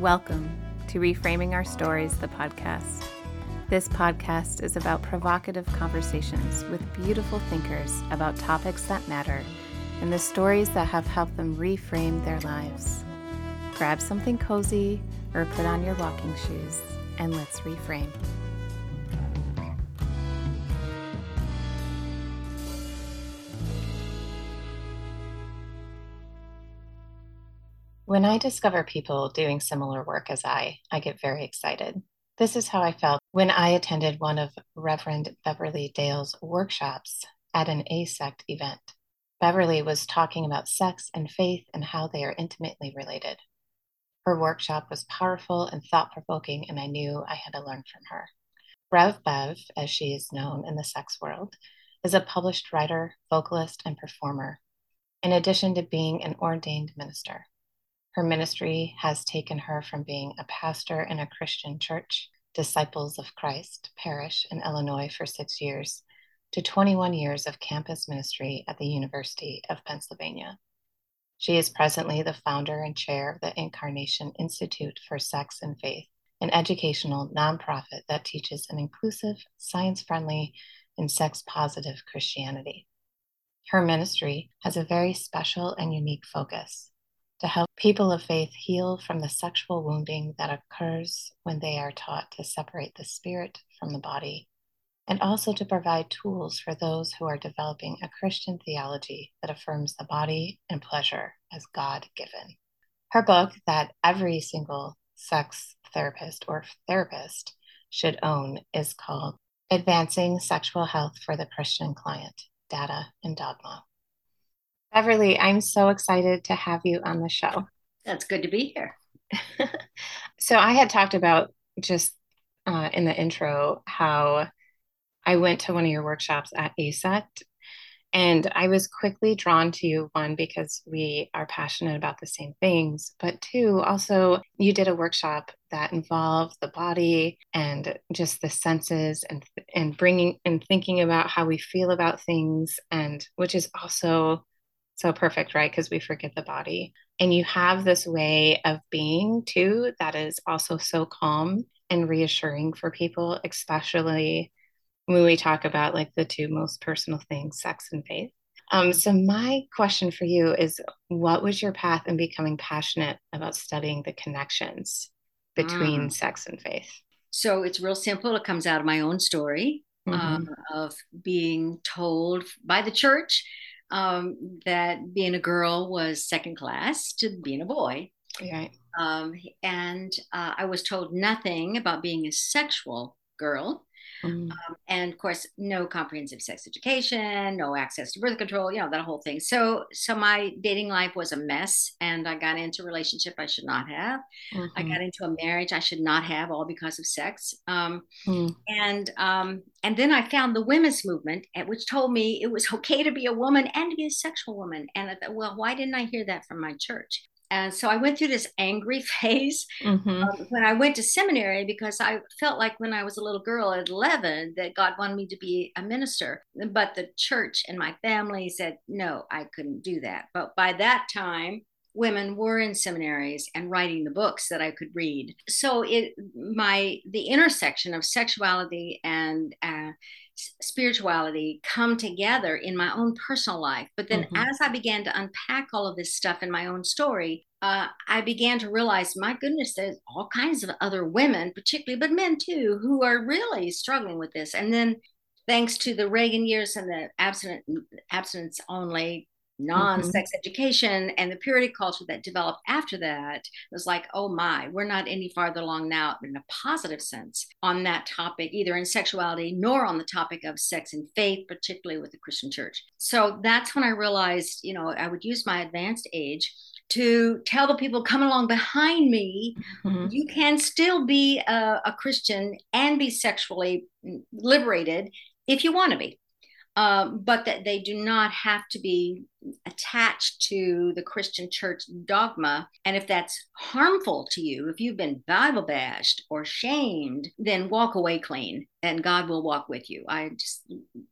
Welcome to Reframing Our Stories, the podcast. This podcast is about provocative conversations with beautiful thinkers about topics that matter and the stories that have helped them reframe their lives. Grab something cozy or put on your walking shoes and let's reframe. When I discover people doing similar work as I, I get very excited. This is how I felt when I attended one of Reverend Beverly Dale's workshops at an AASECT event. Beverly was talking about sex and faith and how they are intimately related. Her workshop was powerful and thought provoking, and I knew I had to learn from her. Rev Bev, as she is known in the sex world, is a published writer, vocalist, and performer, in addition to being an ordained minister. Her ministry has taken her from being a pastor in a Christian church, Disciples of Christ Parish in Illinois for six years, to 21 years of campus ministry at the University of Pennsylvania. She is presently the founder and chair of the Incarnation Institute for Sex and Faith, an educational nonprofit that teaches an inclusive, science friendly, and sex positive Christianity. Her ministry has a very special and unique focus to help people of faith heal from the sexual wounding that occurs when they are taught to separate the spirit from the body, and also to provide tools for those who are developing a Christian theology that affirms the body and pleasure as God given. Her book, that every single sex therapist or therapist should own, is called Advancing Sexual Health for the Christian Client Data and Dogma. Beverly, I'm so excited to have you on the show. That's good to be here. so, I had talked about just uh, in the intro how I went to one of your workshops at AASECT, and I was quickly drawn to you, one, because we are passionate about the same things, but two, also, you did a workshop that involved the body and just the senses and, and bringing and thinking about how we feel about things, and which is also so perfect, right? Because we forget the body. And you have this way of being too that is also so calm and reassuring for people, especially when we talk about like the two most personal things, sex and faith. Um, so, my question for you is what was your path in becoming passionate about studying the connections between mm. sex and faith? So, it's real simple. It comes out of my own story mm-hmm. um, of being told by the church um, that being a girl was second class to being a boy. Right. Um, and uh, I was told nothing about being a sexual girl. Mm. Um, and of course, no comprehensive sex education, no access to birth control, you know, that whole thing. So, so my dating life was a mess and I got into a relationship I should not have. Mm-hmm. I got into a marriage I should not have all because of sex. Um, mm. And, um, and then I found the women's movement, which told me it was okay to be a woman and to be a sexual woman. And I thought, well, why didn't I hear that from my church? And so I went through this angry phase mm-hmm. um, when I went to seminary because I felt like when I was a little girl at 11 that God wanted me to be a minister. But the church and my family said, no, I couldn't do that. But by that time, women were in seminaries and writing the books that I could read. So it my the intersection of sexuality and uh, spirituality come together in my own personal life. But then mm-hmm. as I began to unpack all of this stuff in my own story, uh, I began to realize, my goodness, there's all kinds of other women, particularly, but men too, who are really struggling with this. And then thanks to the Reagan years and the abstinence, abstinence only non-sex mm-hmm. education and the purity culture that developed after that was like oh my we're not any farther along now in a positive sense on that topic either in sexuality nor on the topic of sex and faith particularly with the christian church so that's when i realized you know i would use my advanced age to tell the people coming along behind me mm-hmm. you can still be a, a christian and be sexually liberated if you want to be um, but that they do not have to be attached to the Christian church dogma. And if that's harmful to you, if you've been Bible bashed or shamed, then walk away clean and God will walk with you. I just,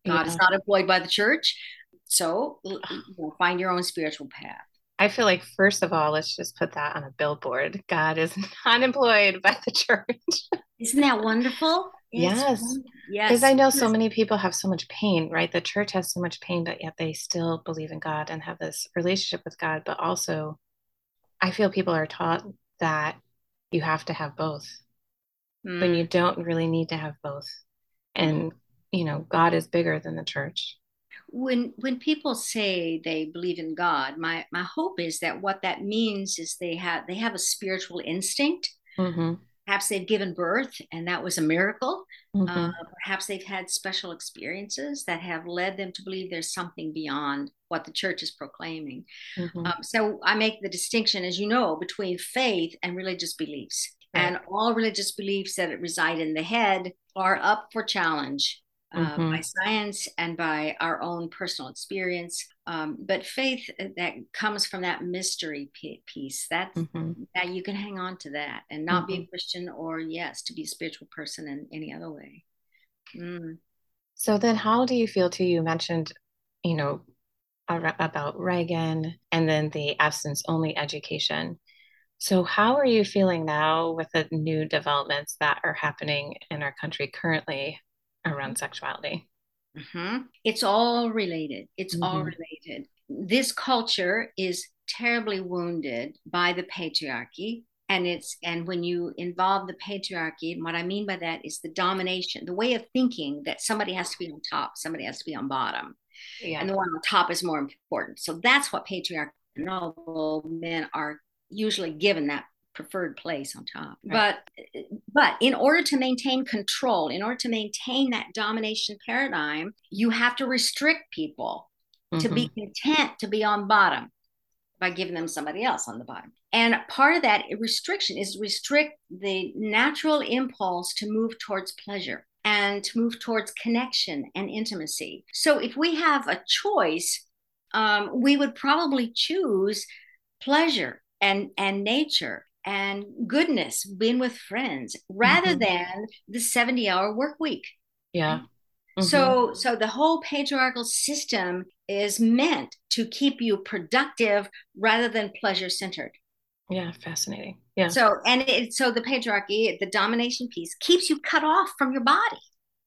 God yeah. is not employed by the church. So you know, find your own spiritual path. I I feel like, first of all, let's just put that on a billboard. God is not employed by the church. Isn't that wonderful? Yes. Yes. Because I know so many people have so much pain, right? The church has so much pain, but yet they still believe in God and have this relationship with God. But also, I feel people are taught that you have to have both mm. when you don't really need to have both. And, you know, God is bigger than the church when when people say they believe in God, my my hope is that what that means is they have they have a spiritual instinct. Mm-hmm. Perhaps they've given birth and that was a miracle. Mm-hmm. Uh, perhaps they've had special experiences that have led them to believe there's something beyond what the church is proclaiming. Mm-hmm. Um, so I make the distinction, as you know, between faith and religious beliefs. Right. And all religious beliefs that reside in the head are up for challenge uh, mm-hmm. by science and by our own personal experience. Um, but faith uh, that comes from that mystery piece that mm-hmm. that you can hang on to that and not mm-hmm. be a mm-hmm. Christian or yes to be a spiritual person in any other way. Mm. So then, how do you feel? Too, you mentioned, you know, about Reagan and then the abstinence only education. So, how are you feeling now with the new developments that are happening in our country currently around sexuality. Mm-hmm. It's all related. It's mm-hmm. all related. This culture is terribly wounded by the patriarchy. And it's and when you involve the patriarchy, and what I mean by that is the domination, the way of thinking that somebody has to be on top, somebody has to be on bottom, yeah. and the one on top is more important. So that's what patriarchy noble men are usually given that preferred place on top. Right. But but in order to maintain control, in order to maintain that domination paradigm, you have to restrict people mm-hmm. to be mm-hmm. content to be on bottom by giving them somebody else on the bottom. And part of that restriction is restrict the natural impulse to move towards pleasure and to move towards connection and intimacy. So if we have a choice, um, we would probably choose pleasure and and nature and goodness, being with friends, rather mm-hmm. than the 70 hour work week. Yeah. Mm-hmm. So so the whole patriarchal system is meant to keep you productive rather than pleasure centered. Yeah, fascinating. Yeah. So and it so the patriarchy, the domination piece keeps you cut off from your body.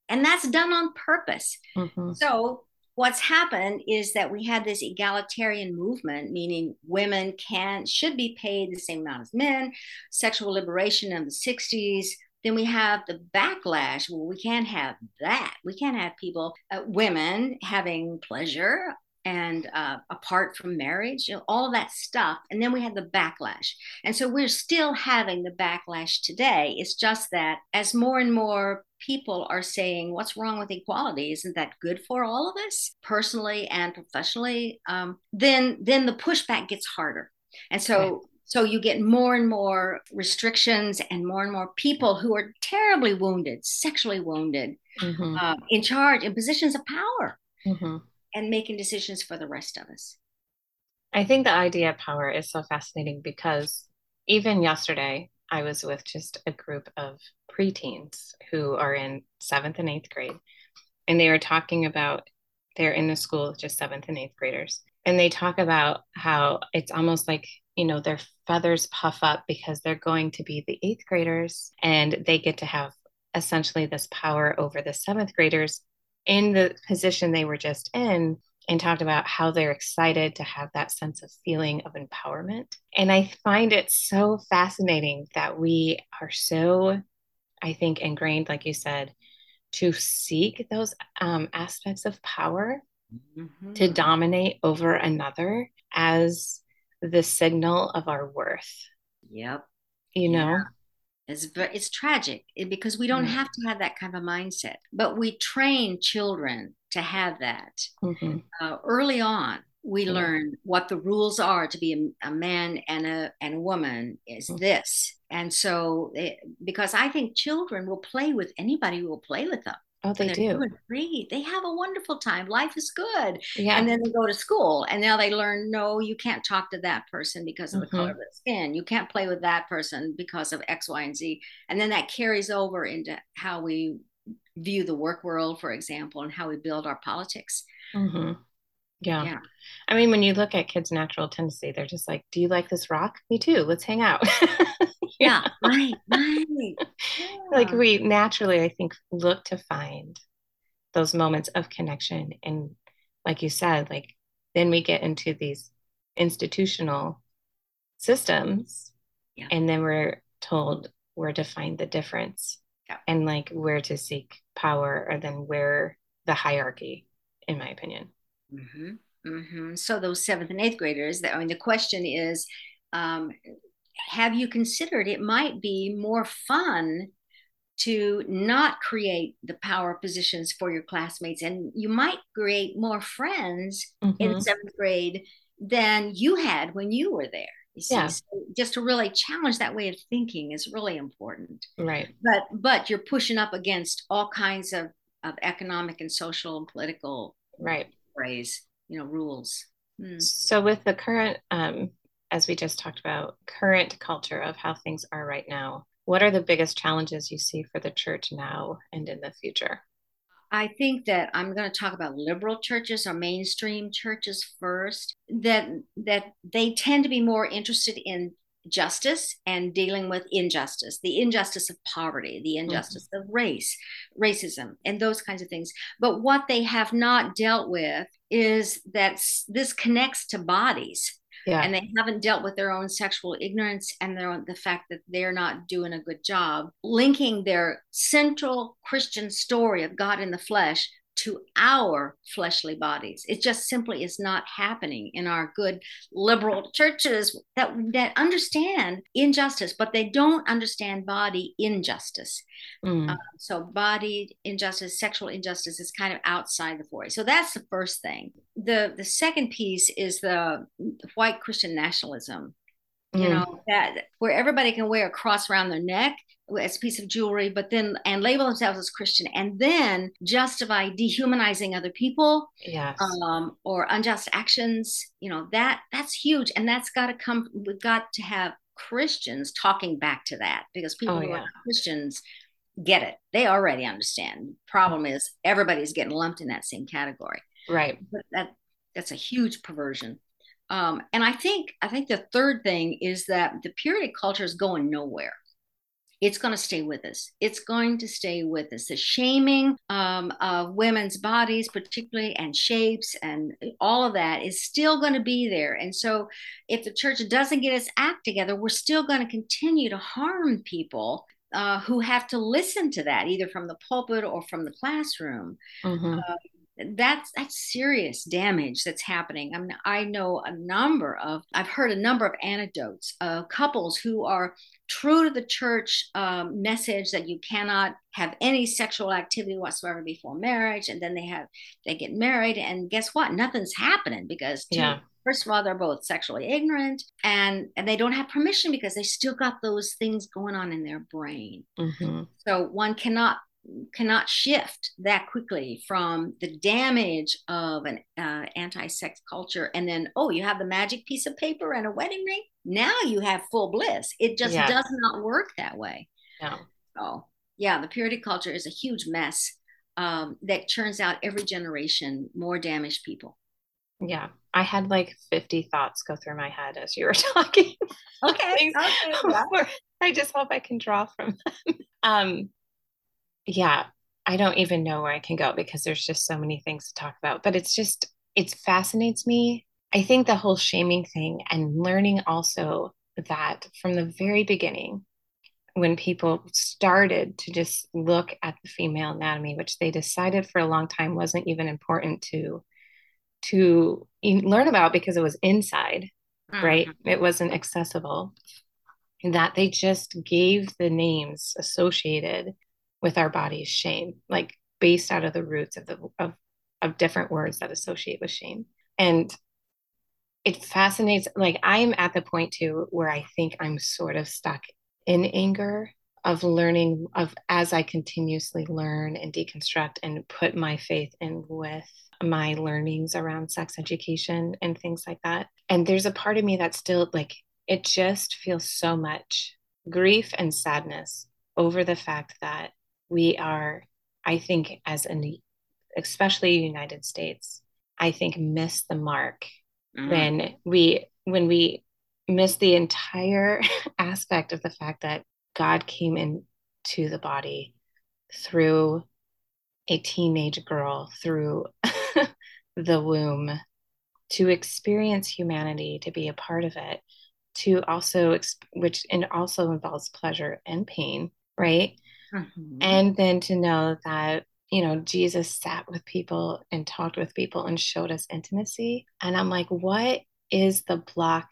And that's done on purpose. Mm-hmm. So what's happened is that we had this egalitarian movement meaning women can should be paid the same amount as men sexual liberation in the 60s then we have the backlash well we can't have that we can't have people uh, women having pleasure and uh, apart from marriage, you know, all that stuff. And then we had the backlash. And so we're still having the backlash today. It's just that as more and more people are saying, what's wrong with equality? Isn't that good for all of us, personally and professionally? Um, then, then the pushback gets harder. And so, right. so you get more and more restrictions and more and more people who are terribly wounded, sexually wounded, mm-hmm. uh, in charge in positions of power. Mm-hmm and making decisions for the rest of us. I think the idea of power is so fascinating because even yesterday, I was with just a group of preteens who are in seventh and eighth grade, and they were talking about they're in the school just seventh and eighth graders. And they talk about how it's almost like, you know, their feathers puff up because they're going to be the eighth graders and they get to have essentially this power over the seventh graders in the position they were just in and talked about how they're excited to have that sense of feeling of empowerment. And I find it so fascinating that we are so, I think, ingrained, like you said, to seek those um, aspects of power mm-hmm. to dominate over another as the signal of our worth. Yep. You know? Yeah. It's, it's tragic eh, because we don't mm-hmm. have to have that kind of a mindset, but we train children to have that mm-hmm. uh, early on. We learn what the rules are to be a, a, man and a and a woman is mm-hmm. this, and so it, eh, because I think children will play with anybody who will play with them. Oh, they do. Three, they have a wonderful time. Life is good. Yeah. And then they go to school and now they learn no, you can't talk to that person because of mm-hmm. the color of the skin. You can't play with that person because of X, Y, and Z. And then that carries over into how we view the work world, for example, and how we build our politics. Mm-hmm. Yeah. yeah. I mean, when you look at kids' natural tendency, they're just like, Do you like this rock? Me too. Let's hang out. yeah, right, right. Yeah. Like we naturally, I think, look to find those moments of connection. And like you said, like then we get into these institutional systems yeah. and then we're told where to find the difference and like where to seek power or then where the hierarchy in my opinion mm-hmm. Mm-hmm. so those seventh and eighth graders i mean the question is um, have you considered it might be more fun to not create the power positions for your classmates and you might create more friends mm-hmm. in seventh grade than you had when you were there yeah. so just to really challenge that way of thinking is really important right but but you're pushing up against all kinds of of economic and social and political right phrase you know rules hmm. so with the current um as we just talked about current culture of how things are right now what are the biggest challenges you see for the church now and in the future I think that I'm going to talk about liberal churches or mainstream churches first that that they tend to be more interested in justice and dealing with injustice the injustice of poverty the mm-hmm. injustice mm-hmm. of race racism and those kinds of things but what they have not dealt with is that this connects to bodies yeah. and they haven't dealt with their own sexual ignorance and their, the fact that they're not doing a good job linking their central Christian story of God in the flesh to our fleshly bodies. It just simply is not happening in our good liberal churches that that understand injustice, but they don't understand body injustice. Mm. Uh, so body injustice, sexual injustice is kind of outside the foray. So that's the first thing. The the second piece is the white Christian nationalism you mm. know that where everybody can wear a cross around their neck as a piece of jewelry, but then and label themselves as Christian, and then justify dehumanizing other people, yes. um, or unjust actions. You know that that's huge, and that's got to come. We've got to have Christians talking back to that because people oh, who yeah. are Christians get it. They already understand. Problem is everybody's getting lumped in that same category. Right. But that that's a huge perversion. Um, and I think I think the third thing is that the purity culture is going nowhere it's going to stay with us. It's going to stay with us. The shaming um, of women's bodies, particularly, and shapes, and all of that is still going to be there. And so, if the church doesn't get its act together, we're still going to continue to harm people uh, who have to listen to that, either from the pulpit or from the classroom. Mm-hmm. Uh, that's that's serious damage that's happening. I mean, I know a number of I've heard a number of anecdotes of couples who are true to the church um, message that you cannot have any sexual activity whatsoever before marriage, and then they have they get married, and guess what? Nothing's happening because two, yeah. First of all, they're both sexually ignorant and, and they don't have permission because they still got those things going on in their brain. Mm-hmm. So one cannot cannot shift that quickly from the damage of an uh, anti-sex culture and then oh you have the magic piece of paper and a wedding ring? Now you have full bliss. It just yeah. does not work that way. No. So yeah the purity culture is a huge mess um, that churns out every generation more damaged people. Yeah. I had like 50 thoughts go through my head as you were talking. Okay, okay yeah. i just hope i can draw from them. Um yeah, I don't even know where I can go because there's just so many things to talk about. But it's just, it fascinates me. I think the whole shaming thing and learning also that from the very beginning, when people started to just look at the female anatomy, which they decided for a long time wasn't even important to to learn about because it was inside, mm-hmm. right? It wasn't accessible. That they just gave the names associated with our body's shame, like based out of the roots of the of of different words that associate with shame. And it fascinates like I'm at the point too where I think I'm sort of stuck in anger of learning of as I continuously learn and deconstruct and put my faith in with my learnings around sex education and things like that. And there's a part of me that still like it just feels so much grief and sadness over the fact that we are, I think, as an especially United States, I think, miss the mark mm-hmm. when we when we miss the entire aspect of the fact that God came into the body through a teenage girl, through the womb, to experience humanity, to be a part of it, to also, which and also involves pleasure and pain, right? Mm-hmm. And then to know that you know, Jesus sat with people and talked with people and showed us intimacy. And I'm like, what is the block?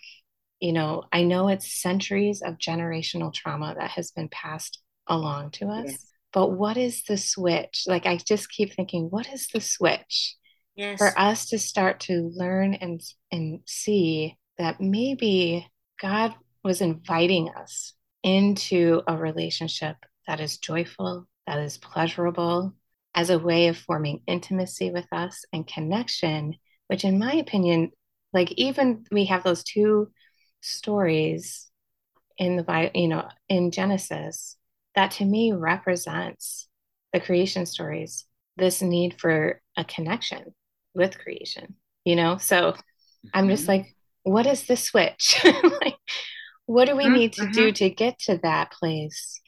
You know, I know it's centuries of generational trauma that has been passed along to us, yes. but what is the switch? Like, I just keep thinking, what is the switch yes. for us to start to learn and, and see that maybe God was inviting us into a relationship that is joyful, that is pleasurable, as a way of forming intimacy with us and connection, which, in my opinion, like even we have those two stories in the Bible, you know, in Genesis, that to me represents the creation stories, this need for a connection with creation, you know? So mm-hmm. I'm just mm-hmm. like, what is the switch? like, what do we mm-hmm. need to do mm-hmm. to get to that place?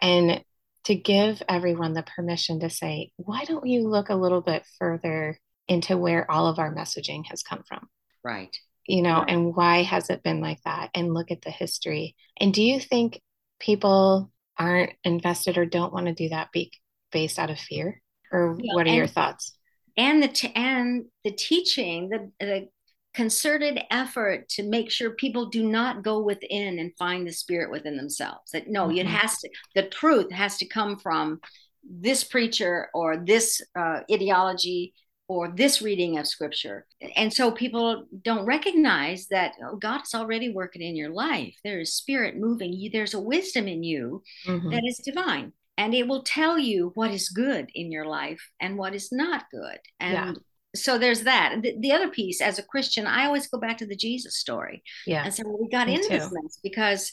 And to give everyone the permission to say, why don't you look a little bit further into where all of our messaging has come from? Right. You know, right. and why has it been like that? And look at the history. And do you think people aren't invested or don't want to do that be- based out of fear? Or yeah, what are and, your thoughts? And the t- and the teaching, the the concerted effort to make sure people do not go within and find the spirit within themselves that no mm-hmm. it has to the truth has to come from this preacher or this uh, ideology or this reading of scripture. And so people don't recognize that oh, god is already working in your life. There is spirit moving you. There's a wisdom in you mm-hmm. that is divine. And it will tell you what is good in your life and what is not good. And yeah so there's that. The, the, other piece, as a Christian, I always go back to the Jesus story. Yeah. And so we got into too. this mess because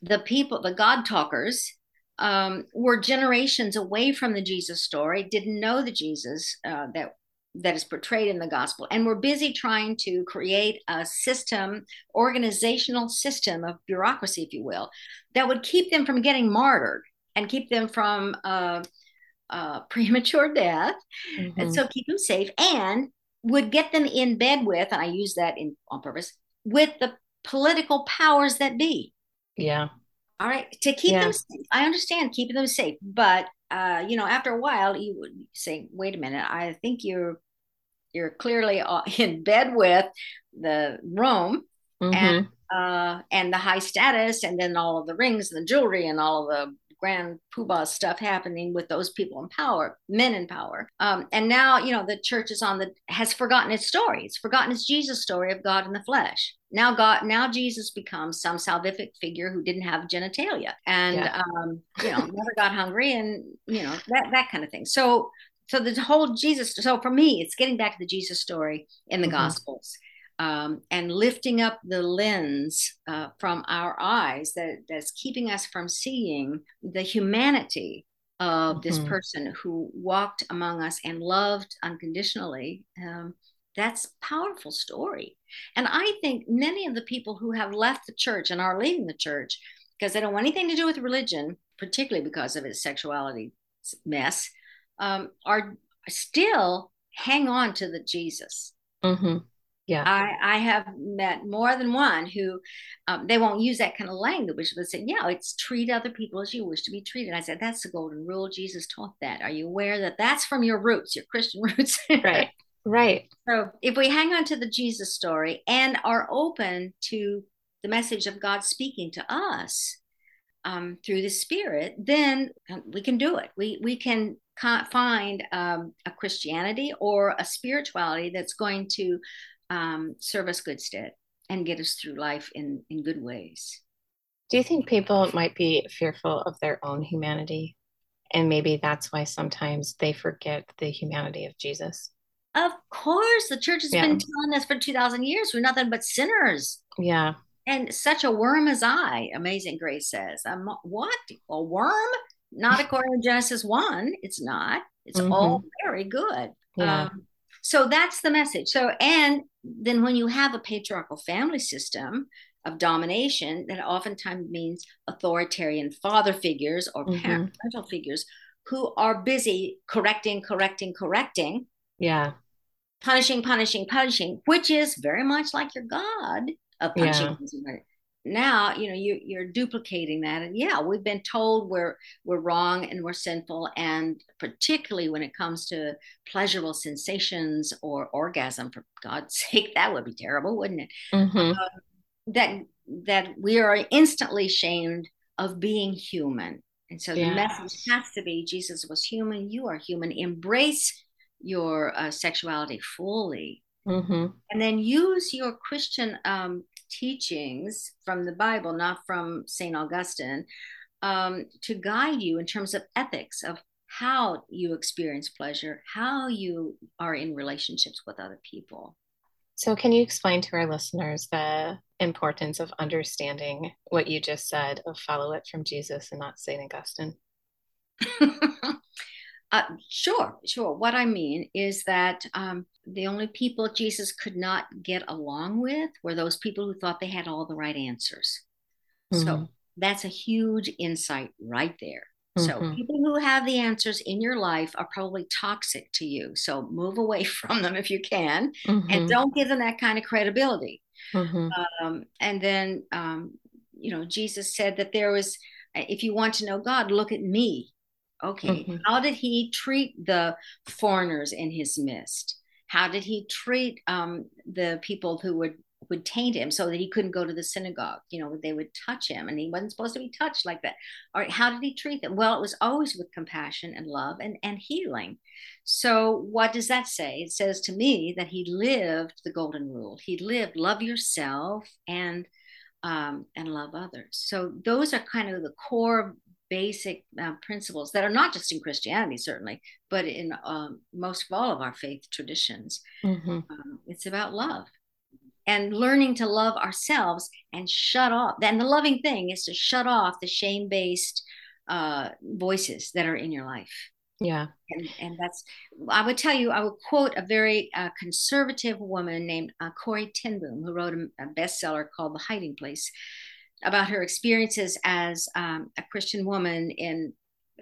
the people, the God talkers, um, were generations away from the Jesus story, didn't know the Jesus uh, that that is portrayed in the gospel, and we're busy trying to create a system, organizational system of bureaucracy, if you will, that would keep them from getting martyred and keep them from uh, uh, premature death, mm-hmm. and so keep them safe, and would get them in bed with, and I use that in on purpose, with the political powers that be. Yeah. All right, to keep yeah. them safe. I understand keeping them safe, but uh, you know, after a while, you would say, "Wait a minute, I think you're you're clearly uh, in bed with the Rome." Mm-hmm. And uh, and the high status, and then all of the rings and the jewelry and all of the grand poobah stuff happening with those people in power, men in power. Um, and now, you know, the church is on the has forgotten its story. It's forgotten its Jesus story of God in the flesh. Now God, now Jesus becomes some salvific figure who didn't have genitalia and yeah. um, you know never got hungry and you know that that kind of thing. So so the whole Jesus. So for me, it's getting back to the Jesus story in the mm-hmm. Gospels um, and lifting up the lens uh, from our eyes that, that's keeping us from seeing the humanity of mm-hmm. this person who walked among us and loved unconditionally. Um, that's powerful story. And I think many of the people who have left the church and are leaving the church because they don't want anything to do with religion, particularly because of its sexuality mess, um, are still hang on to the Jesus. Mm-hmm. Yeah. I, I have met more than one who um, they won't use that kind of language, but say, yeah, it's treat other people as you wish to be treated. I said, that's the golden rule. Jesus taught that. Are you aware that that's from your roots, your Christian roots? right. Right. So if we hang on to the Jesus story and are open to the message of God speaking to us um, through the Spirit, then um, we can do it. We we can find um, a Christianity or a spirituality that's going to um, serve us good stead and get us through life in, in good ways. Do you think people might be fearful of their own humanity? And maybe that's why sometimes they forget the humanity of Jesus. Of course, the church has yeah. been telling us for 2,000 years we're nothing but sinners. Yeah. And such a worm as I, Amazing Grace says. I'm, what? A worm? Not according to Genesis 1. It's not. It's mm-hmm. all very good. Yeah. Um, So that's the message. So, and then when you have a patriarchal family system of domination, that oftentimes means authoritarian father figures or mm-hmm. parental figures who are busy correcting, correcting, correcting. Yeah. Punishing, punishing, punishing, which is very much like your God of punishing. Yeah now you know you, you're duplicating that. And yeah we've been told we're we're wrong and we're sinful. And particularly when it comes to pleasurable sensations or orgasm for god's sake that would be terrible wouldn't it? Mm-hmm. uh, that that we are instantly shamed of being human. And so the message has to be jesus was human you are human. Embrace your uh, sexuality fully. Mm-hmm. and then use your christian um, teachings from the Bible, not from St. Augustine, um, to guide you in terms of ethics of how you experience pleasure, how you are in relationships with other people. So, can you explain to our listeners the importance of understanding what you just said of follow it from Jesus and not St. Augustine? Uh, sure, sure. What I mean is that um, the only people Jesus could not get along with were those people who thought they had all the right answers. Mm-hmm. So that's a huge insight right there. Mm-hmm. So people who have the answers in your life are probably toxic to you. So move away from them if you can, mm-hmm. and don't give them that kind of credibility. Mm-hmm. Um, and then, um, you know, Jesus said that there was, if you want to know God, look at me Okay, mm-hmm. how did he treat the foreigners in his midst? How did he treat um, the people who would would taint him so that he couldn't go to the synagogue? You know, they would touch him, and he wasn't supposed to be touched like that. All right, how did he treat them? Well, it was always with compassion and love and and healing. So, what does that say? It says to me that he lived the golden rule. He lived love yourself and um, and love others. So those are kind of the core basic uh, principles that are not just in Christianity, certainly, but in um, most of all of our faith traditions. Mm-hmm. Um, it's about love and learning to love ourselves and shut off. Then the loving thing is to shut off the shame based uh, voices that are in your life. Yeah. And, and that's, I would tell you, I would quote a very uh, conservative woman named uh, Corrie ten Boom, who wrote a, a bestseller called The Hiding Place about her experiences as um, a Christian woman in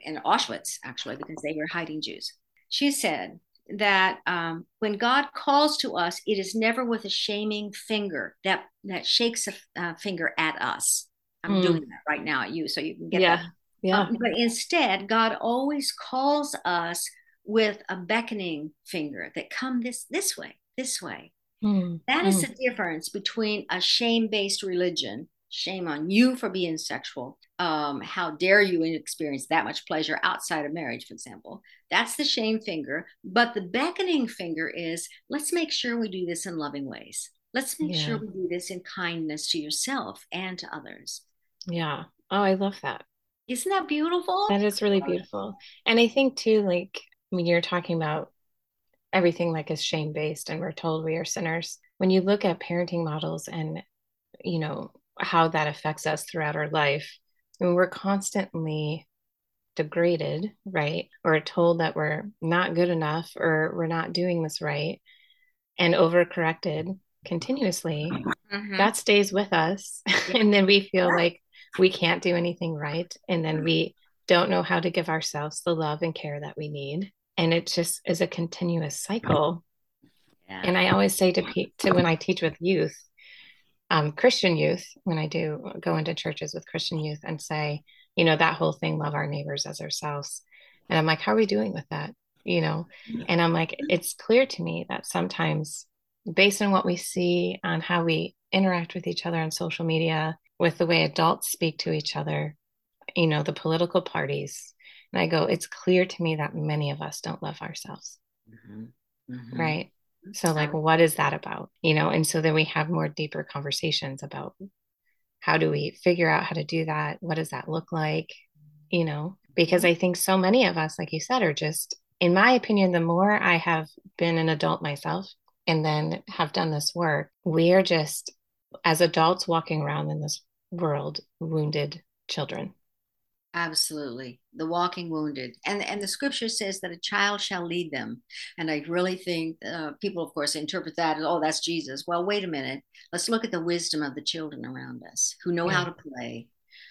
in Auschwitz, actually, because they were hiding Jews. She said that um, when God calls to us, it is never with a shaming finger that that shakes a uh, finger at us. I'm mm. doing that right now at you, so you can get yeah. that. Yeah. Um, but instead, God always calls us with a beckoning finger that come this this way, this way. Mm. That is mm. the difference between a shame-based religion shame on you for being sexual. Um, how dare you experience that much pleasure outside of marriage, for example? That's the shame finger. But the beckoning finger is let's make sure we do this in loving ways. Let's make yeah. sure we do this in kindness to yourself and to others. Yeah. Oh, I love that. Isn't that beautiful? That is really beautiful. And I think too, like when you're talking about everything like is shame based and we're told we are sinners, when you look at parenting models and you know how that affects us throughout our life. And we're constantly degraded, right? Or told that we're not good enough or we're not doing this right and overcorrected continuously, mm-hmm. that stays with us. and then we feel like we can't do anything right. And then we don't know how to give ourselves the love and care that we need. And it just is a continuous cycle. Yeah. And I always say to, to when I teach with youth, um, Christian youth when I do go into churches with Christian youth and say, you know, that whole thing, love our neighbors as ourselves. And I'm like, how are we doing with that? You know, and I'm like, it's clear to me that sometimes, based on what we see on how we interact with each other on social media, with the way adults speak to each other, you know, the political parties, and I go, it's clear to me that many of us don't love ourselves. Mm-hmm. Mm-hmm. Right so like what is that about you know? And so then we have more deeper conversations about how do we figure out how to do that? What does that look like you know? Because i think so many of us like you said are just in my opinion the more i have been an adult myself and then have done this work we are just as adults walking around in this world wounded children Absolutely. The walking wounded. And and the scripture says that a child shall lead them. And I really think uh, people, of course, interpret that as, oh, that's Jesus. Well, wait a minute. Let's look at the wisdom of the children around us who know yeah. how to play,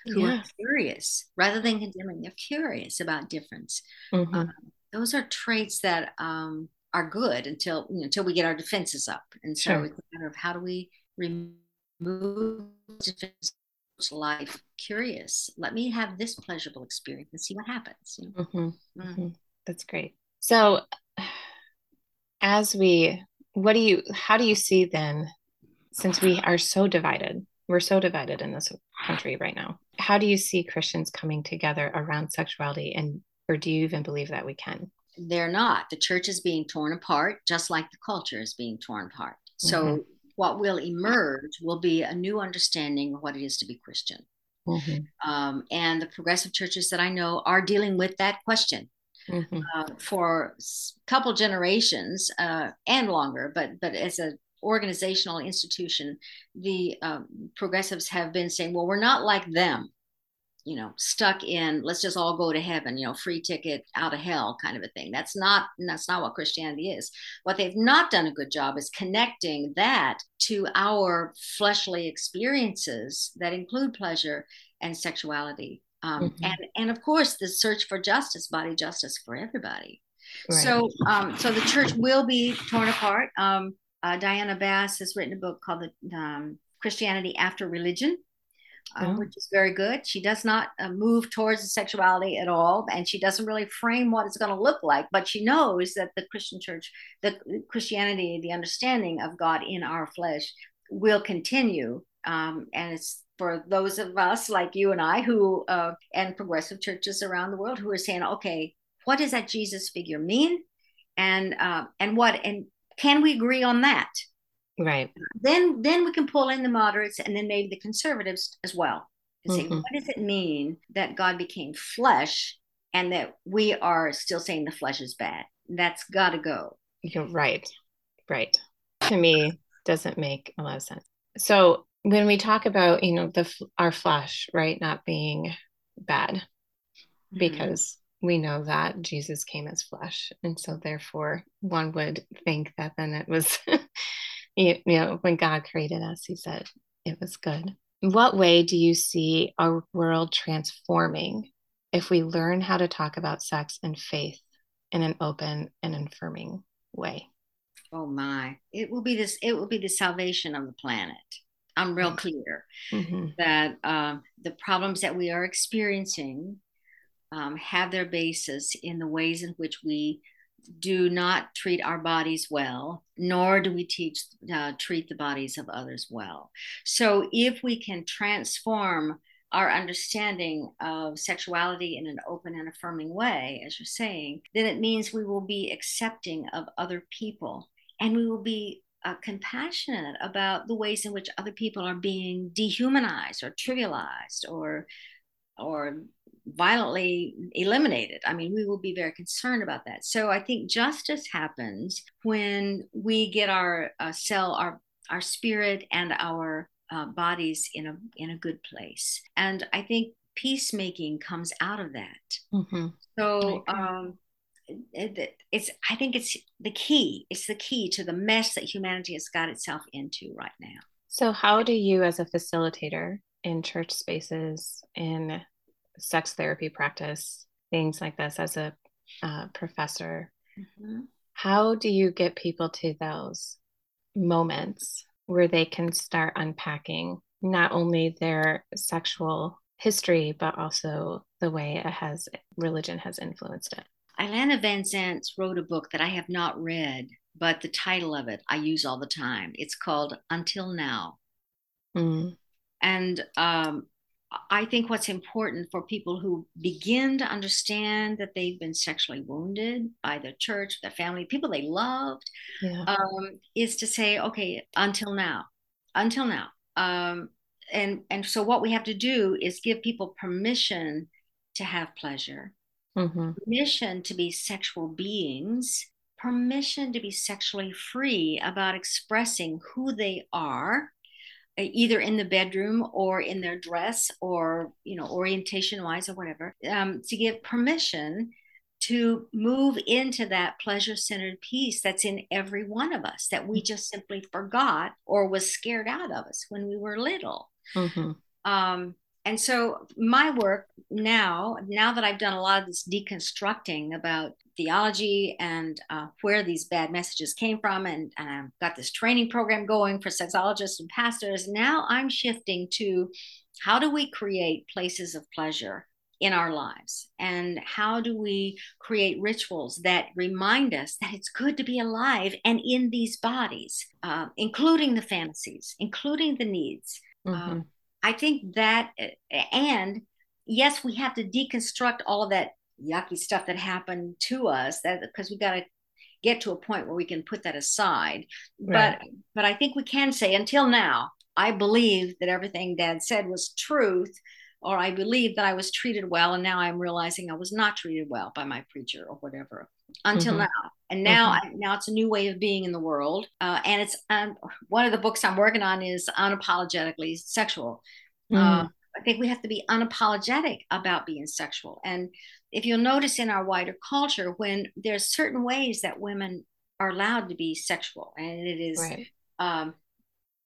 who yeah. are curious rather than condemning. They're curious about difference. Mm-hmm. Um, those are traits that um, are good until you know, until we get our defenses up. And so sure. it's a matter of how do we remove defenses life curious. Let me have this pleasurable experience and see what happens. You know? mm-hmm. Mm-hmm. That's great. So, as we, what do you, how do you see then, since we are so divided, we're so divided in this country right now, how do you see Christians coming together around sexuality? And, or do you even believe that we can? They're not. The church is being torn apart, just like the culture is being torn apart. So, mm-hmm what will emerge will be a new understanding of what it is to be Christian. Mm-hmm. Um, and the progressive churches that I know are dealing with that question mm-hmm. uh, for a couple generations uh, and longer. But but as an organizational institution, the um, progressives have been saying, "Well, we're not like them." You know stuck in let's just all go to heaven you know free ticket out of hell kind of a thing. That's not that's not what christianity is. What they've not done a good job is connecting that to our fleshly experiences that include pleasure and sexuality. Um, mm-hmm. and and of course the search for justice body justice for everybody. Right. so um, so the church will be torn apart. Um, uh, diana bass has written a book called the um, christianity after religion um, which is very good. She does not uh, move towards the sexuality at all, and she doesn't really frame what it's going to look like. But she knows that the Christian church, the Christianity, the understanding of God in our flesh, will continue. Um, and it's for those of us like you and I, who uh, and progressive churches around the world, who are saying, okay, what does that Jesus figure mean, and uh, and what and can we agree on that? Right. Then then we can pull in the moderates and then maybe the conservatives as well and say, mm-hmm. what does it mean that God became flesh and that we are still saying the flesh is bad? That's got to go. You're right. Right. To me, doesn't make a lot of sense. So when we talk about, you know, the our flesh, right, not being bad, mm-hmm. because we know that Jesus came as flesh. And so therefore one would think that then it was you, know, when God created us, He said it was good. In what way do you see our world transforming if we learn how to talk about sex and faith in an open and affirming way? Oh my! It will be this. It will be the salvation of the planet. I'm real clear mm-hmm. that uh, the problems that we are experiencing um, have their basis in the ways in which we do not treat our bodies well, nor do we teach uh, treat the bodies of others well. So if we can transform our understanding of sexuality in an open and affirming way, as you're saying, then it means we will be accepting of other people and we will be uh, compassionate about the ways in which other people are being dehumanized or trivialized or or violently eliminated. I mean, we will be very concerned about that. So I think justice happens when we get our uh, cell, our our spirit, and our uh, bodies in a in a good place. And I think peacemaking comes out of that. Mm-hmm. So. Um, it, it's i think it's the key it's the key to the mess that humanity has got itself into right now so how do you as a facilitator in church spaces in sex therapy practice, things like this as a uh, professor. Mm-hmm. How do you get people to those moments where they can start unpacking not only their sexual history, but also the way it has religion has influenced it? Iyanla Vanzant wrote a book that I have not read, but the title of it I use all the time. It's called Until Now. Mm. And um, I think what's important for people who begin to understand that they've been sexually wounded by the church, their family, people they loved, yeah. um, is to say, okay, until now, until now. Um, and and so what we have to do is give people permission to have pleasure, mm-hmm. permission to be sexual beings, permission to be sexually free about expressing who they are either in the bedroom or in their dress or you know orientation wise or whatever um, to give permission to move into that pleasure centered peace that's in every one of us that we just simply forgot or was scared out of us when we were little. Mm-hmm. Um, and so my work now, now that I've done a lot of this deconstructing about theology and uh, where these bad messages came from, and, and I've got this training program going for sexologists and pastors, now I'm shifting to how do we create places of pleasure in our lives and how do we create rituals that remind us that it's good to be alive and in these bodies uh, including the fantasies including the needs mm-hmm. um, i think that and yes we have to deconstruct all of that yucky stuff that happened to us that because we got to get to a point where we can put that aside right. but but i think we can say until now i believe that everything dad said was truth or I believe that I was treated well, and now I'm realizing I was not treated well by my preacher or whatever until mm-hmm. now. And now, mm-hmm. I, now it's a new way of being in the world. Uh, and it's um, one of the books I'm working on is unapologetically sexual. Mm. Uh, I think we have to be unapologetic about being sexual. And if you'll notice in our wider culture, when there's certain ways that women are allowed to be sexual, and it is, right. um,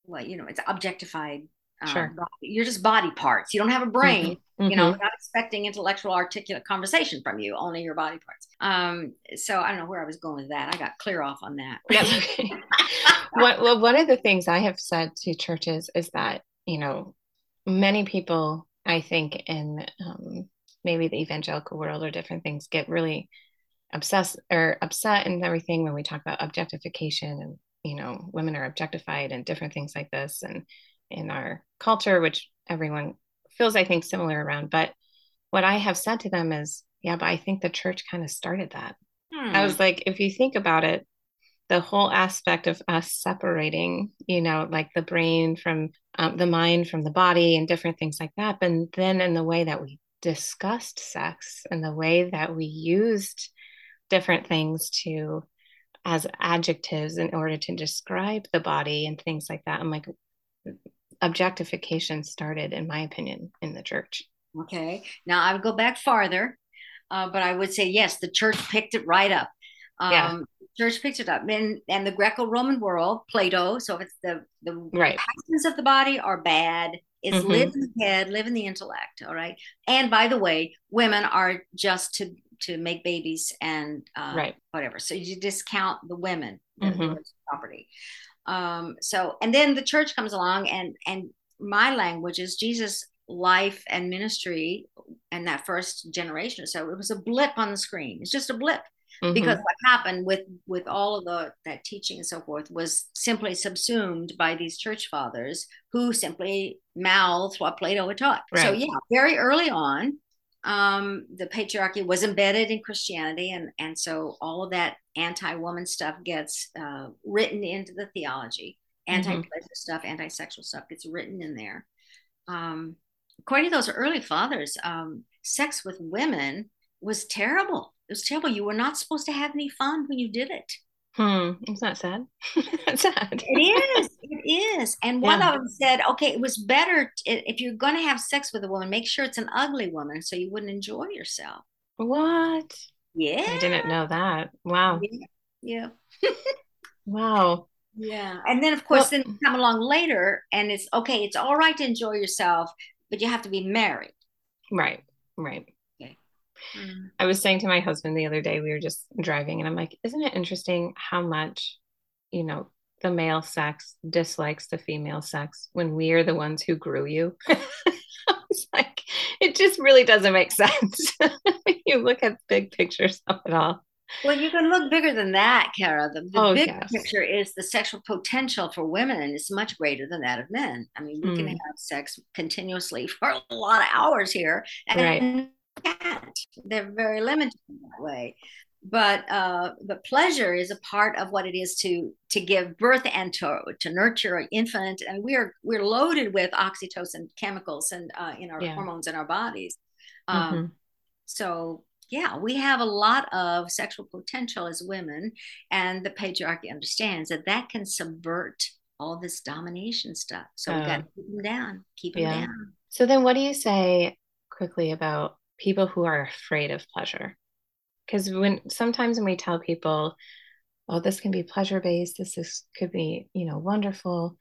well, you know, it's objectified Sure. Um, you're just body parts. You don't have a brain. Mm-hmm. You know, mm-hmm. not expecting intellectual, articulate conversation from you. Only your body parts. Um, so I don't know where I was going with that. I got clear off on that. That's okay. what, well, one of the things I have said to churches is that you know, many people, I think, in um, maybe the evangelical world or different things, get really obsessed or upset and everything when we talk about objectification and you know women are objectified and different things like this and in our culture, which everyone feels, I think, similar around. But what I have said to them is, yeah, but I think the church kind of started that. Hmm. I was like, if you think about it, the whole aspect of us separating, you know, like the brain from um, the mind from the body and different things like that. And then in the way that we discussed sex and the way that we used different things to as adjectives in order to describe the body and things like that. I'm like, objectification started, in my opinion, in the church. Okay. Now I would go back farther, uh, but I would say yes, the church picked it right up. Um, yeah. Church picked it up, and and the Greco-Roman world, Plato. So it's the the right. passions of the body are bad. It's mm-hmm. live in the head, live in the intellect. All right. And by the way, women are just to to make babies and uh, right. whatever. So you discount the women, mm-hmm. property. Um, so, and then the church comes along, and and my language is Jesus' life and ministry, and that first generation. So it was a blip on the screen. It's just a blip. Mm-hmm. because what happened with with all of the that teaching and so forth was simply subsumed by these church fathers who simply mouthed what plato had taught right. so yeah very early on um, the patriarchy was embedded in Christianity, and and so all of that anti-woman stuff gets uh, written into the theology. Anti-pleasure mm-hmm. stuff, anti-sexual stuff gets written in there. Um, according to those early fathers, um, sex with women was terrible. It was terrible. You were not supposed to have any fun when you did it. Hmm. Is that sad? That's sad. It is. It is. And one yeah. of them said, okay, it was better t- if you're going to have sex with a woman, make sure it's an ugly woman so you wouldn't enjoy yourself. What? Yeah. I didn't know that. Wow. Yeah. yeah. wow. Yeah. And then, of course, well, then come along later and it's okay, it's all right to enjoy yourself, but you have to be married. Right. Right. Mm. I was saying to my husband the other day, we were just driving, and I'm like, isn't it interesting how much, you know, the male sex dislikes the female sex when we are the ones who grew you? I was like, it just really doesn't make sense. you look at big pictures of it all. Well, you can look bigger than that, Kara. The, the oh, big yes. picture is the sexual potential for women is much greater than that of men. I mean, we mm. can have sex continuously for a lot of hours here, and right can't. They're very limited in that way. But uh, but pleasure is a part of what it is to to give birth and to, to nurture an infant. And we're we're loaded with oxytocin chemicals and uh, in our yeah. hormones in our bodies. Um, mm-hmm. So yeah, we have a lot of sexual potential as women, and the patriarchy understands that that can subvert all this domination stuff. So we got to keep them down, keep them down. So then, what do you say quickly about people who are afraid of pleasure? Because when sometimes when we tell people, "Oh, this can be pleasure based. This is could be you know wonderful,"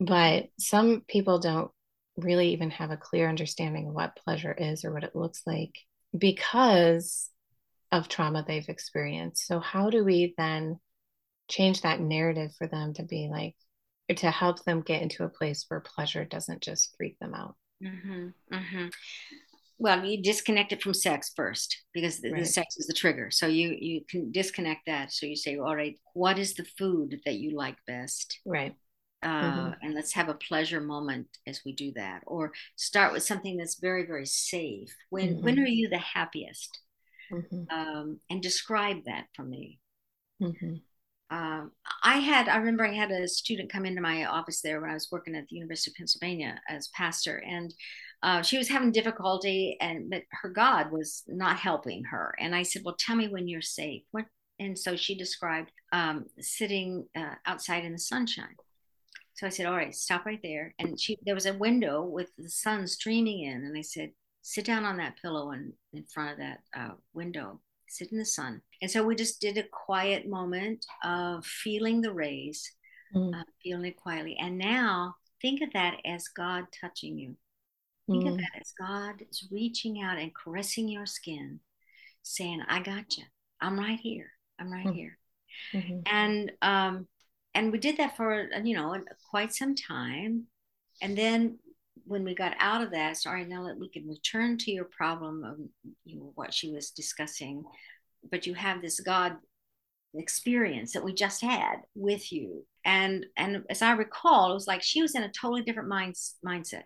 but some people don't really even have a clear understanding of what pleasure is or what it looks like because of trauma they've experienced. So, how do we then change that narrative for them to be like, to help them get into a place where pleasure doesn't just freak them out? Mm-hmm, mm-hmm. Well, you disconnect it from sex first because the, right. the, sex is the trigger. So you you can disconnect that. So you say, all right, what is the food that you like best? Right. Uh, mm-hmm. And let's have a pleasure moment as we do that, or start with something that's very very safe. When when mm-hmm. are you the happiest? mm-hmm. um, and describe that for me. Mm-hmm. Um, I had, I remember I had a student come into my office there when I was working at the University of Pennsylvania as pastor, and uh, she was having difficulty, and but her God was not helping her. And I said, "Well, tell me when you're safe." What? And so she described um, sitting uh, outside in the sunshine. So I said, "All right, stop right there." And she, there was a window with the sun streaming in, and I said, sit down on that pillow and in front of that uh, window, sit in the sun. And so we just did a quiet moment of feeling the rays, mm. uh, feeling it quietly. And now think of that as God touching you. Think mm. of that as God is reaching out and caressing your skin, saying, I got you. I'm right here. I'm right mm. here. Mm-hmm. And um, and we did that for you know quite some time. And then when we got out of that, sorry, now that we can return to your problem of you know, what she was discussing, but you have this God experience that we just had with you. And and as I recall, it was like she was in a totally different mind, mindset,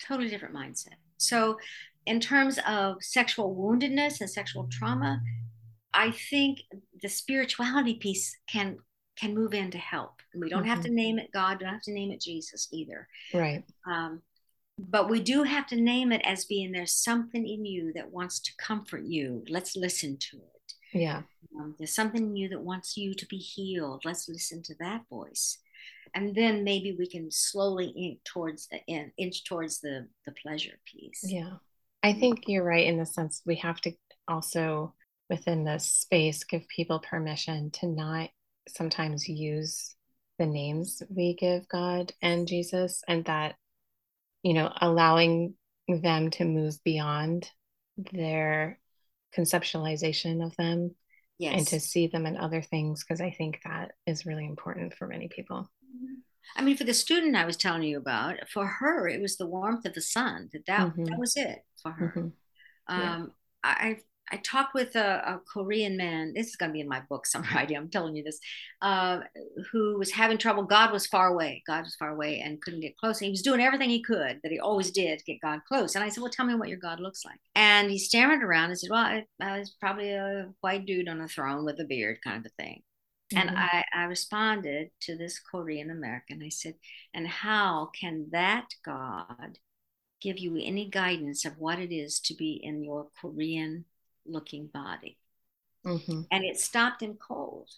totally different mindset. So in terms of sexual woundedness and sexual trauma, I think the spirituality piece can can move in to help. And we don't mm-hmm. have to name it God, don't have to name it Jesus either. Right. Um, but we do have to name it as being there's something in you that wants to comfort you. Let's listen to it. Yeah. Um, there's something in you that wants you to be healed. Let's listen to that voice. And then maybe we can slowly inch towards the end, inch towards the the pleasure piece. Yeah. I think you're right in the sense we have to also within this space give people permission to not sometimes use the names we give God and Jesus and that you know, allowing them to move beyond their conceptualization of them yes. and to see them in other things because I think that is really important for many people. I mean, for the student I was telling you about, for her, it was the warmth of the sun. That that, mm-hmm. that was it for her. Mm-hmm. Yeah. Um, I, I talked with a, a, Korean man. This is going to be in my book somewhere. I'm telling you this. Uh, who was having trouble. God was far away. God was far away and couldn't get close. And he was doing everything he could that he always did to get God close. And I said, "Well, tell me what your God looks like." And he stammered around and said, "Well, I, I was probably a white dude on a throne with a beard, kind of a thing." Mm-hmm. And I, I responded to this Korean American. I said, "And how can that God?" give you any guidance of what it is to be in your Korean looking body. Mm-hmm. And it stopped him cold,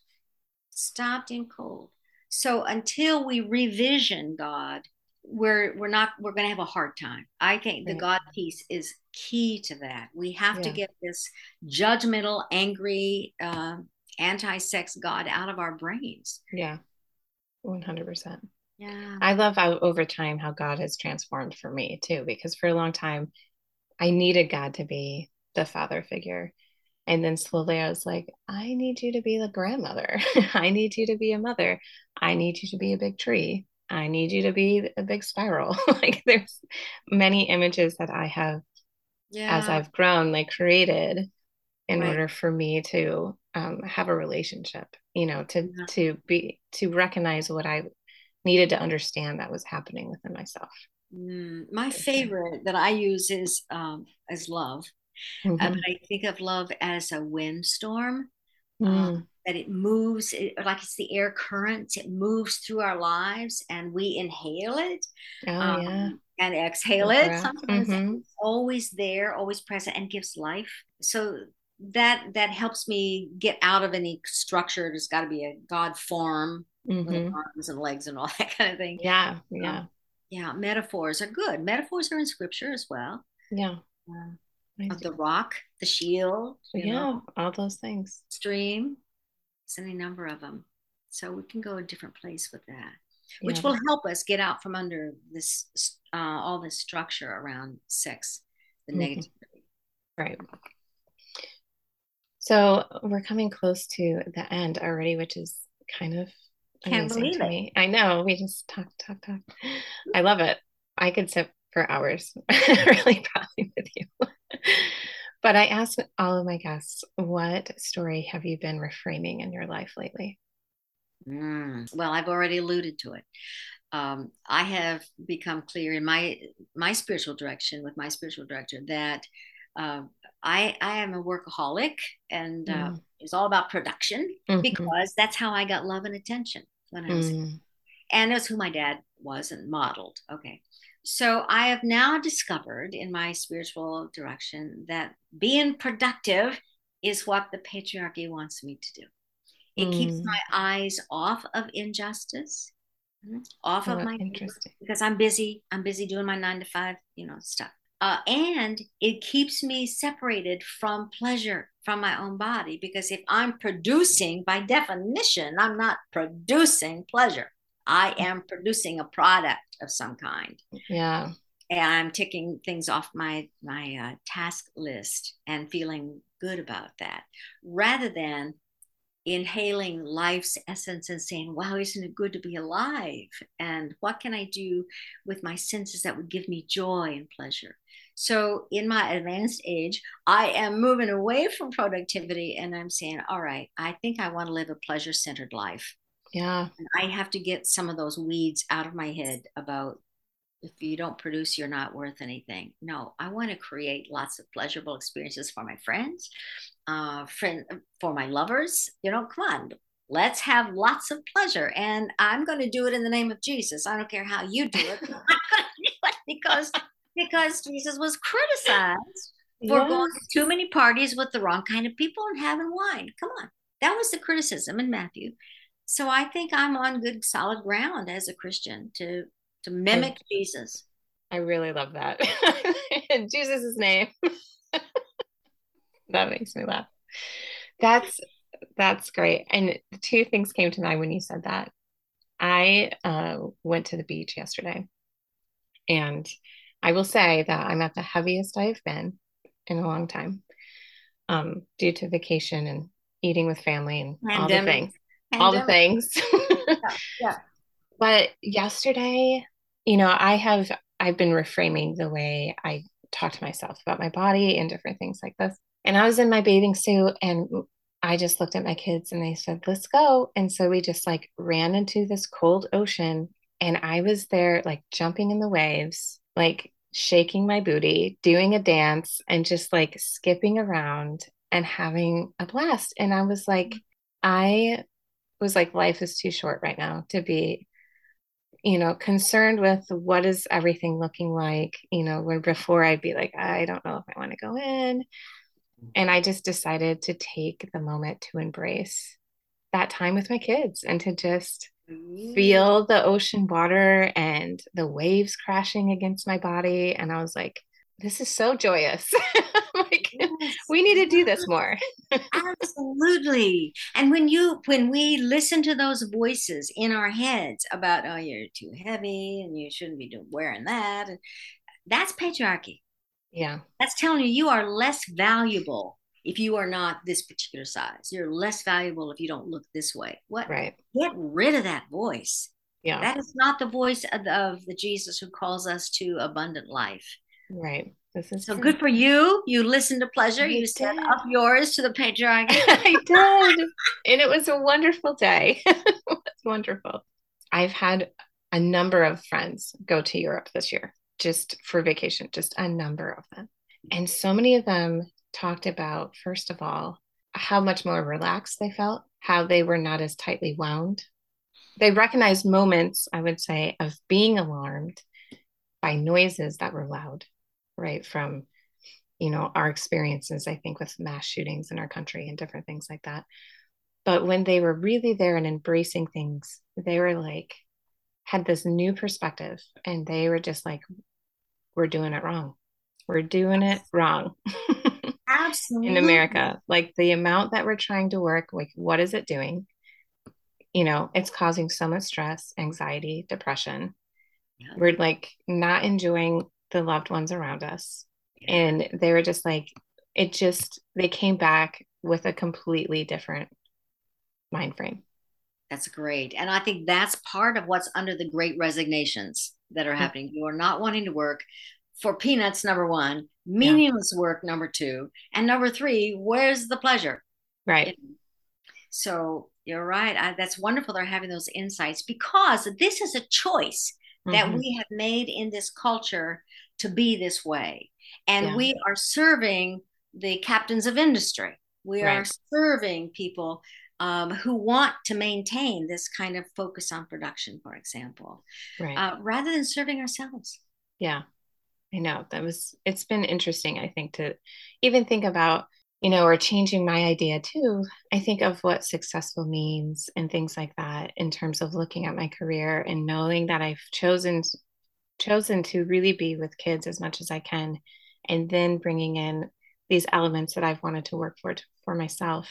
stopped him cold. So until we revision God, we're we're not we're going to have a hard time. I think the God piece is key to that. We have yeah. to get this judgmental, angry, uh, anti-sex God out of our brains. Yeah, one hundred percent. Yeah, I love how over time how God has transformed for me too, because for a long time I needed God to be the father figure. And then slowly I was like, I need you to be the grandmother. I need you to be a mother. I need you to be a big tree. I need you to be a big spiral. like there's many images that I have yeah. as I've grown, like created in right. order for me to um, have a relationship, you know, to yeah. to be to recognize what I needed to understand that was happening within myself. Mm, my favorite that I use is um, as love Mm-hmm. Uh, but I think of love as a windstorm. Mm. Um, that it moves it, like it's the air currents it moves through our lives and we inhale it oh, um, yeah. and exhale it sometimes mm-hmm. always there always present and gives life so that that helps me get out of any structure there's got to be a god form mm-hmm. arms and legs and all that kind of thing. Yeah, yeah, um, yeah. Metaphors are good. Metaphors are in scripture as well. Yeah. Uh, of the rock, the shield. Yeah, know, all those things. Stream. There's any number of them. So we can go a different place with that, which yeah. will help us get out from under this uh, all this structure around sex, the mm-hmm. negativity. Right. So we're coming close to the end already, which is kind of can't believe it. Me. I know. We just talk, talk, talk. I love it. I could sit for hours, really probably with you. but I ask all of my guests, what story have you been reframing in your life lately? Mm, well, I've already alluded to it. Um, I have become clear in my my spiritual direction with my spiritual director that uh, I I am a workaholic and uh, mm. it's all about production mm-hmm. because that's how I got love and attention when I was, mm. and that's who my dad was and modeled. Okay, so I have now discovered in my spiritual direction that being productive is what the patriarchy wants me to do. It mm. keeps my eyes off of injustice, mm, off oh, of my interesting because I'm busy. I'm busy doing my nine to five, you know, stuff. Uh, and it keeps me separated from pleasure from my own body because if I'm producing, by definition, I'm not producing pleasure. I am producing a product of some kind. Yeah. And I'm ticking things off my my uh, task list and feeling good about that, rather than inhaling life's essence and saying, wow, isn't it good to be alive? And what can I do with my senses that would give me joy and pleasure? So, in my advanced age, I am moving away from productivity and I'm saying, all right, I think I want to live a pleasure centered life. Yeah. And I have to get some of those weeds out of my head about if you don't produce, you're not worth anything. No, I want to create lots of pleasurable experiences for my friends, uh, friend for my lovers. You know, come on, let's have lots of pleasure. And I'm going to do it in the name of Jesus. I don't care how you do it. I'm going to do it because because Jesus was criticized for yes. going to too many parties with the wrong kind of people and having wine. Come on, that was the criticism in Matthew. So I think I'm on good solid ground as a Christian to to mimic I, Jesus. I really love that. in Jesus' name. that makes me laugh. That's that's great. And two things came to mind when you said that. I uh, went to the beach yesterday, and I will say that I'm at the heaviest I've been in a long time, um, due to vacation and eating with family and Pandemic. all the things, Pandemic. all the things. yeah, yeah. But yesterday, you know, I have I've been reframing the way I talk to myself about my body and different things like this. And I was in my bathing suit and I just looked at my kids and they said, "Let's go." And so we just like ran into this cold ocean and I was there like jumping in the waves, like shaking my booty, doing a dance and just like skipping around and having a blast. And I was like I was like life is too short right now to be you know, concerned with what is everything looking like, you know, where before I'd be like, I don't know if I want to go in. And I just decided to take the moment to embrace that time with my kids and to just feel the ocean water and the waves crashing against my body. And I was like, this is so joyous. like yes. we need to do this more. Absolutely. And when you when we listen to those voices in our heads about oh you're too heavy and you shouldn't be doing, wearing that, that's patriarchy. Yeah. That's telling you you are less valuable if you are not this particular size. You're less valuable if you don't look this way. What? Right. Get rid of that voice. Yeah. That is not the voice of the, of the Jesus who calls us to abundant life. Right. This is so true. good for you. You listened to pleasure. I you did. set up yours to the patriarchy. I did. and it was a wonderful day. it was wonderful. I've had a number of friends go to Europe this year just for vacation, just a number of them. Mm-hmm. And so many of them talked about, first of all, how much more relaxed they felt, how they were not as tightly wound. They recognized moments, I would say, of being alarmed by noises that were loud right from you know our experiences i think with mass shootings in our country and different things like that But when they were really there and embracing things, they were like, had this new perspective and they were just like, we're doing it wrong. We're doing it wrong. Absolutely. in America. Like the amount that we're trying to work, like what is it doing? You know, it's causing so much stress, anxiety, depression. Yeah. We're like not enjoying the loved ones around us. Yeah. And they were just like, it just, they came back with a completely different mind frame. That's great. And I think that's part of what's under the great resignations that are happening. You are not wanting to work for peanuts, number one, meaningless yeah. work, number two, and number three, where's the pleasure? Right. So you're right. I, that's wonderful. They're having those insights because this is a choice mm-hmm. that we have made in this culture to be this way. And yeah. we are serving the captains of industry. We right. are serving people um, who want to maintain this kind of focus on production, for example, right. uh, rather than serving ourselves. Yeah, I know that was, it's been interesting, I think, to even think about, you know, or changing my idea too. I think of what successful means and things like that in terms of looking at my career and knowing that I've chosen chosen to really be with kids as much as I can and then bringing in these elements that I've wanted to work for for myself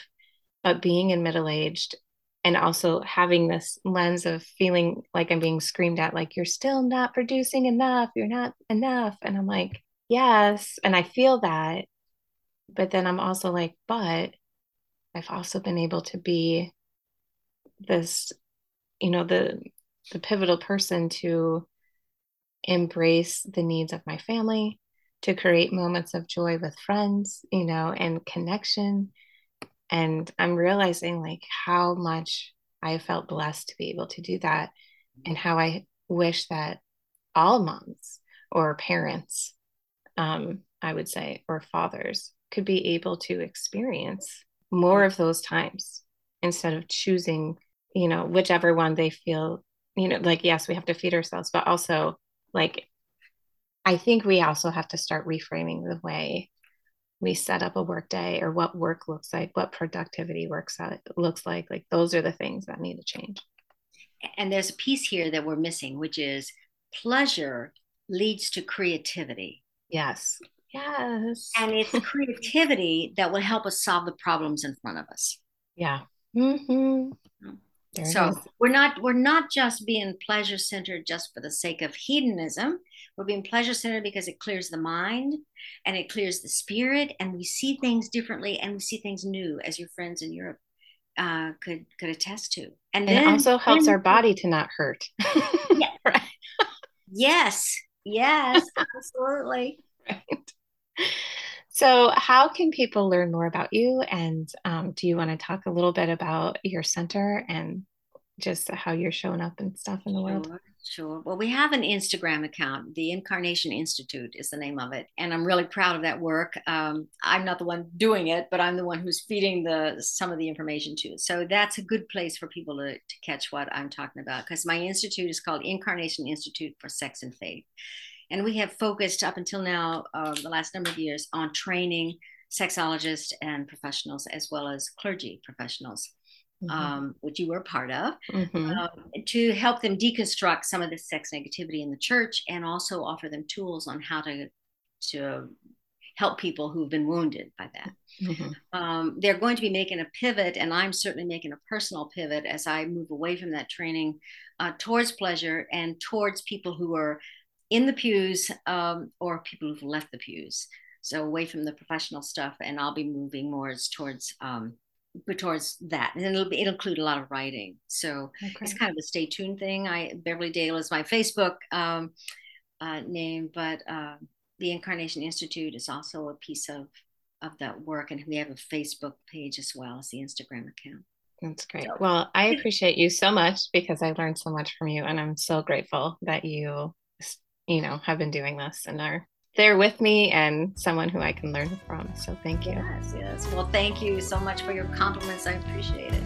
but being in middle aged and also having this lens of feeling like I'm being screamed at, like, you're still not producing enough, you're not enough. And I'm like, yes. And I feel that. But then I'm also like, but I've also been able to be this, you know, the the pivotal person to embrace the needs of my family, to create moments of joy with friends, you know, and connection and i'm realizing like how much i felt blessed to be able to do that and how i wish that all moms or parents um, i would say or fathers could be able to experience more of those times instead of choosing you know whichever one they feel you know like yes we have to feed ourselves but also like i think we also have to start reframing the way we set up a work day or what work looks like, what productivity works out looks like. Like those are the things that need to change. And there's a piece here that we're missing, which is pleasure leads to creativity. Yes. Yes. And it's creativity that will help us solve the problems in front of us. Yeah. Mm-hmm. So we're not we're not just being pleasure centered just for the sake of hedonism we're being pleasure centered because it clears the mind and it clears the spirit, and we see things differently and we see things new, as your friends in Europe uh, could could attest to. And, and then, it also helps then, our body to not hurt. yeah. right. Yes. Yes. Absolutely. Right. So, how can people learn more about you? And um, do you want to talk a little bit about your center and just how you're showing up and stuff in the sure. world? Sure. Well, we have an Instagram account. The Incarnation Institute is the name of it, and I'm really proud of that work. Um, I'm not the one doing it, but I'm the one who's feeding the some of the information to. So that's a good place for people to, to catch what I'm talking about because my institute is called Incarnation Institute for Sex and Faith, and we have focused up until now, uh, the last number of years, on training sexologists and professionals as well as clergy professionals mm-hmm. um, which you were part of, mm-hmm. um, to help them deconstruct some of the sex negativity in the church and also offer them tools on how to to help people who've been wounded by that. Mm-hmm. Um, they're going to be making a pivot, and I'm certainly making a personal pivot as I move away from that training uh, towards pleasure and towards people who are in the pews um, or people who've left the pews. So away from the professional stuff, and I'll be moving more towards um, towards that. And it'll, it'll include a lot of writing. So okay. it's kind of a stay tuned thing. I beverly dale is my facebook um, uh, name but uh, the incarnation institute is also a piece of of that work and we have a facebook page as well as the instagram account. That's great. Well i appreciate you so much because i learned so much from you and i'm so grateful that you you know have been doing this and are there with me and someone who I can learn from. So thank you. Yes, yes. Well, thank you so much for your compliments. I appreciate it.